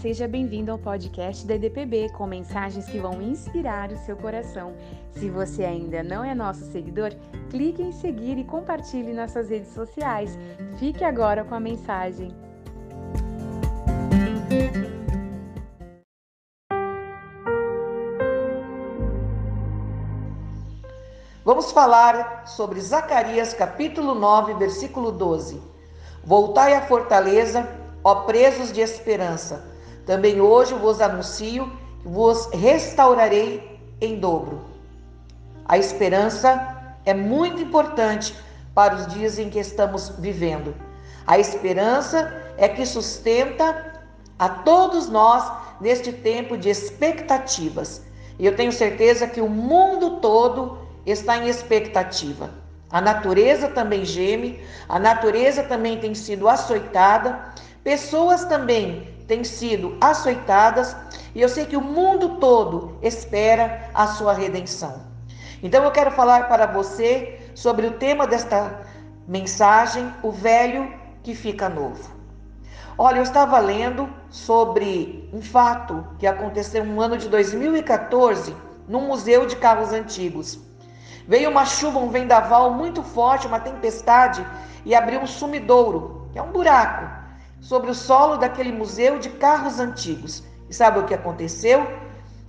seja bem-vindo ao podcast da EDPB com mensagens que vão inspirar o seu coração. Se você ainda não é nosso seguidor, clique em seguir e compartilhe nossas redes sociais. Fique agora com a mensagem. Vamos falar sobre Zacarias capítulo 9, versículo 12. Voltai à fortaleza, ó presos de esperança. Também hoje vos anuncio que vos restaurarei em dobro. A esperança é muito importante para os dias em que estamos vivendo. A esperança é que sustenta a todos nós neste tempo de expectativas. E eu tenho certeza que o mundo todo está em expectativa. A natureza também geme, a natureza também tem sido açoitada, pessoas também têm sido açoitadas, e eu sei que o mundo todo espera a sua redenção. Então eu quero falar para você sobre o tema desta mensagem, o velho que fica novo. Olha, eu estava lendo sobre um fato que aconteceu no ano de 2014 no Museu de Carros Antigos. Veio uma chuva, um vendaval muito forte, uma tempestade e abriu um sumidouro, que é um buraco, sobre o solo daquele museu de carros antigos. E sabe o que aconteceu?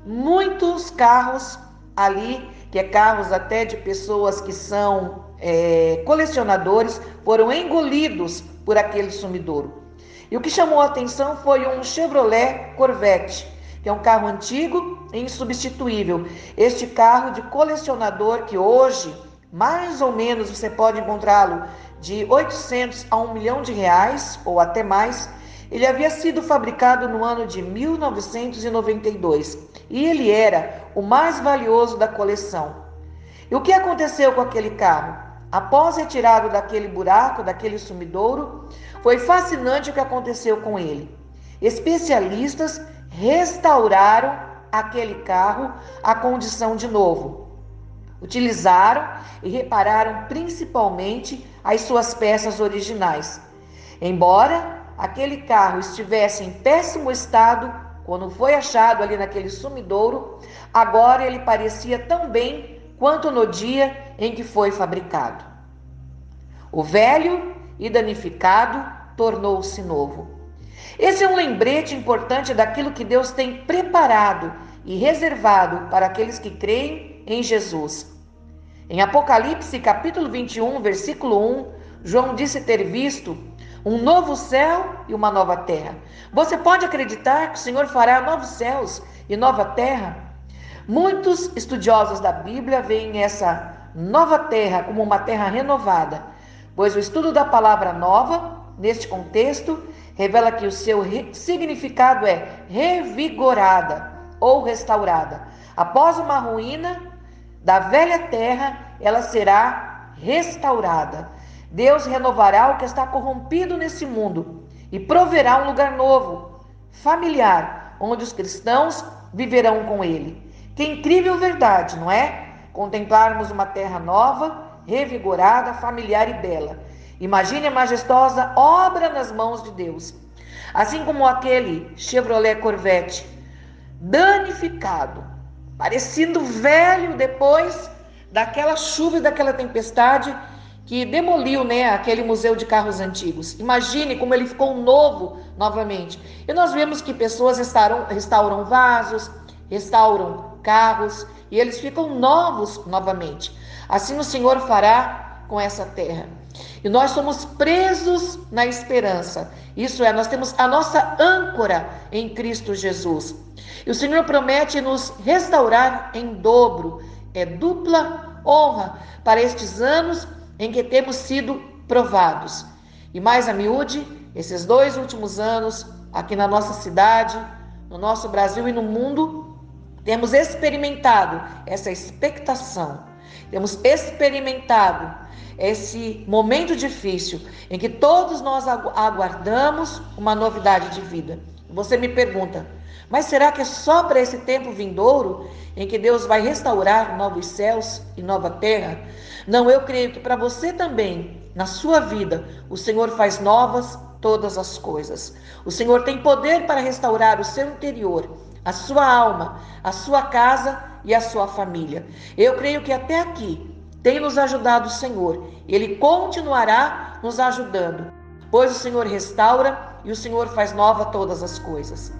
Muitos carros ali, que é carros até de pessoas que são é, colecionadores, foram engolidos por aquele sumidouro. E o que chamou a atenção foi um Chevrolet Corvette que é um carro antigo e insubstituível. Este carro de colecionador que hoje, mais ou menos, você pode encontrá-lo de 800 a 1 milhão de reais ou até mais. Ele havia sido fabricado no ano de 1992 e ele era o mais valioso da coleção. E o que aconteceu com aquele carro? Após retirado daquele buraco, daquele sumidouro, foi fascinante o que aconteceu com ele. Especialistas restauraram aquele carro à condição de novo. Utilizaram e repararam principalmente as suas peças originais. Embora aquele carro estivesse em péssimo estado quando foi achado ali naquele sumidouro, agora ele parecia tão bem quanto no dia em que foi fabricado. O velho e danificado tornou-se novo. Esse é um lembrete importante daquilo que Deus tem preparado e reservado para aqueles que creem em Jesus. Em Apocalipse, capítulo 21, versículo 1, João disse ter visto um novo céu e uma nova terra. Você pode acreditar que o Senhor fará novos céus e nova terra? Muitos estudiosos da Bíblia veem essa nova terra como uma terra renovada, pois o estudo da palavra nova, neste contexto, revela que o seu significado é revigorada ou restaurada. Após uma ruína da velha terra, ela será restaurada. Deus renovará o que está corrompido nesse mundo e proverá um lugar novo, familiar, onde os cristãos viverão com ele. Que incrível verdade, não é? Contemplarmos uma terra nova, revigorada, familiar e bela Imagine a majestosa obra nas mãos de Deus. Assim como aquele Chevrolet Corvette danificado, parecendo velho depois daquela chuva e daquela tempestade que demoliu né, aquele museu de carros antigos. Imagine como ele ficou novo novamente. E nós vemos que pessoas restauram, restauram vasos, restauram carros e eles ficam novos novamente. Assim o Senhor fará com essa terra. E nós somos presos na esperança. Isso é, nós temos a nossa âncora em Cristo Jesus. E o Senhor promete nos restaurar em dobro, é dupla honra para estes anos em que temos sido provados. E mais a miúde, esses dois últimos anos, aqui na nossa cidade, no nosso Brasil e no mundo, temos experimentado essa expectação, temos experimentado esse momento difícil em que todos nós aguardamos uma novidade de vida. Você me pergunta, mas será que é só para esse tempo vindouro em que Deus vai restaurar novos céus e nova terra? Não, eu creio que para você também, na sua vida, o Senhor faz novas todas as coisas. O Senhor tem poder para restaurar o seu interior, a sua alma, a sua casa e a sua família. Eu creio que até aqui tem nos ajudado o Senhor. Ele continuará nos ajudando, pois o Senhor restaura e o Senhor faz nova todas as coisas.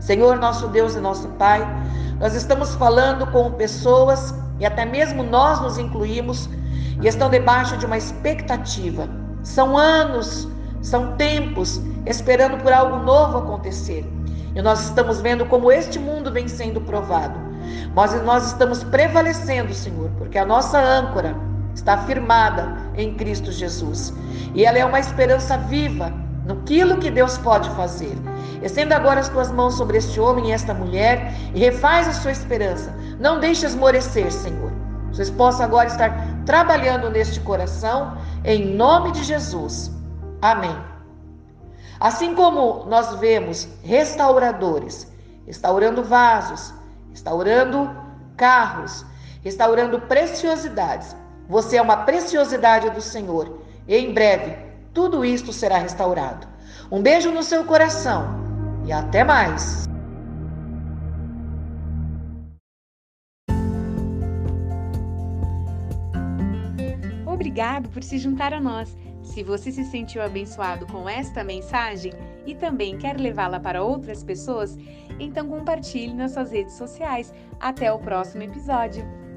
Senhor, nosso Deus e nosso Pai, nós estamos falando com pessoas e até mesmo nós nos incluímos e estão debaixo de uma expectativa. São anos, são tempos esperando por algo novo acontecer. E nós estamos vendo como este mundo vem sendo provado. Mas nós estamos prevalecendo, Senhor, porque a nossa âncora está firmada em Cristo Jesus. E ela é uma esperança viva no que Deus pode fazer. Estenda agora as tuas mãos sobre este homem e esta mulher e refaz a sua esperança. Não deixe esmorecer, Senhor. Vocês possam agora estar trabalhando neste coração, em nome de Jesus. Amém. Assim como nós vemos restauradores restaurando vasos, restaurando carros, restaurando preciosidades, você é uma preciosidade do Senhor. E em breve, tudo isto será restaurado. Um beijo no seu coração e até mais! Obrigado por se juntar a nós. Se você se sentiu abençoado com esta mensagem e também quer levá-la para outras pessoas, então compartilhe nas suas redes sociais. Até o próximo episódio!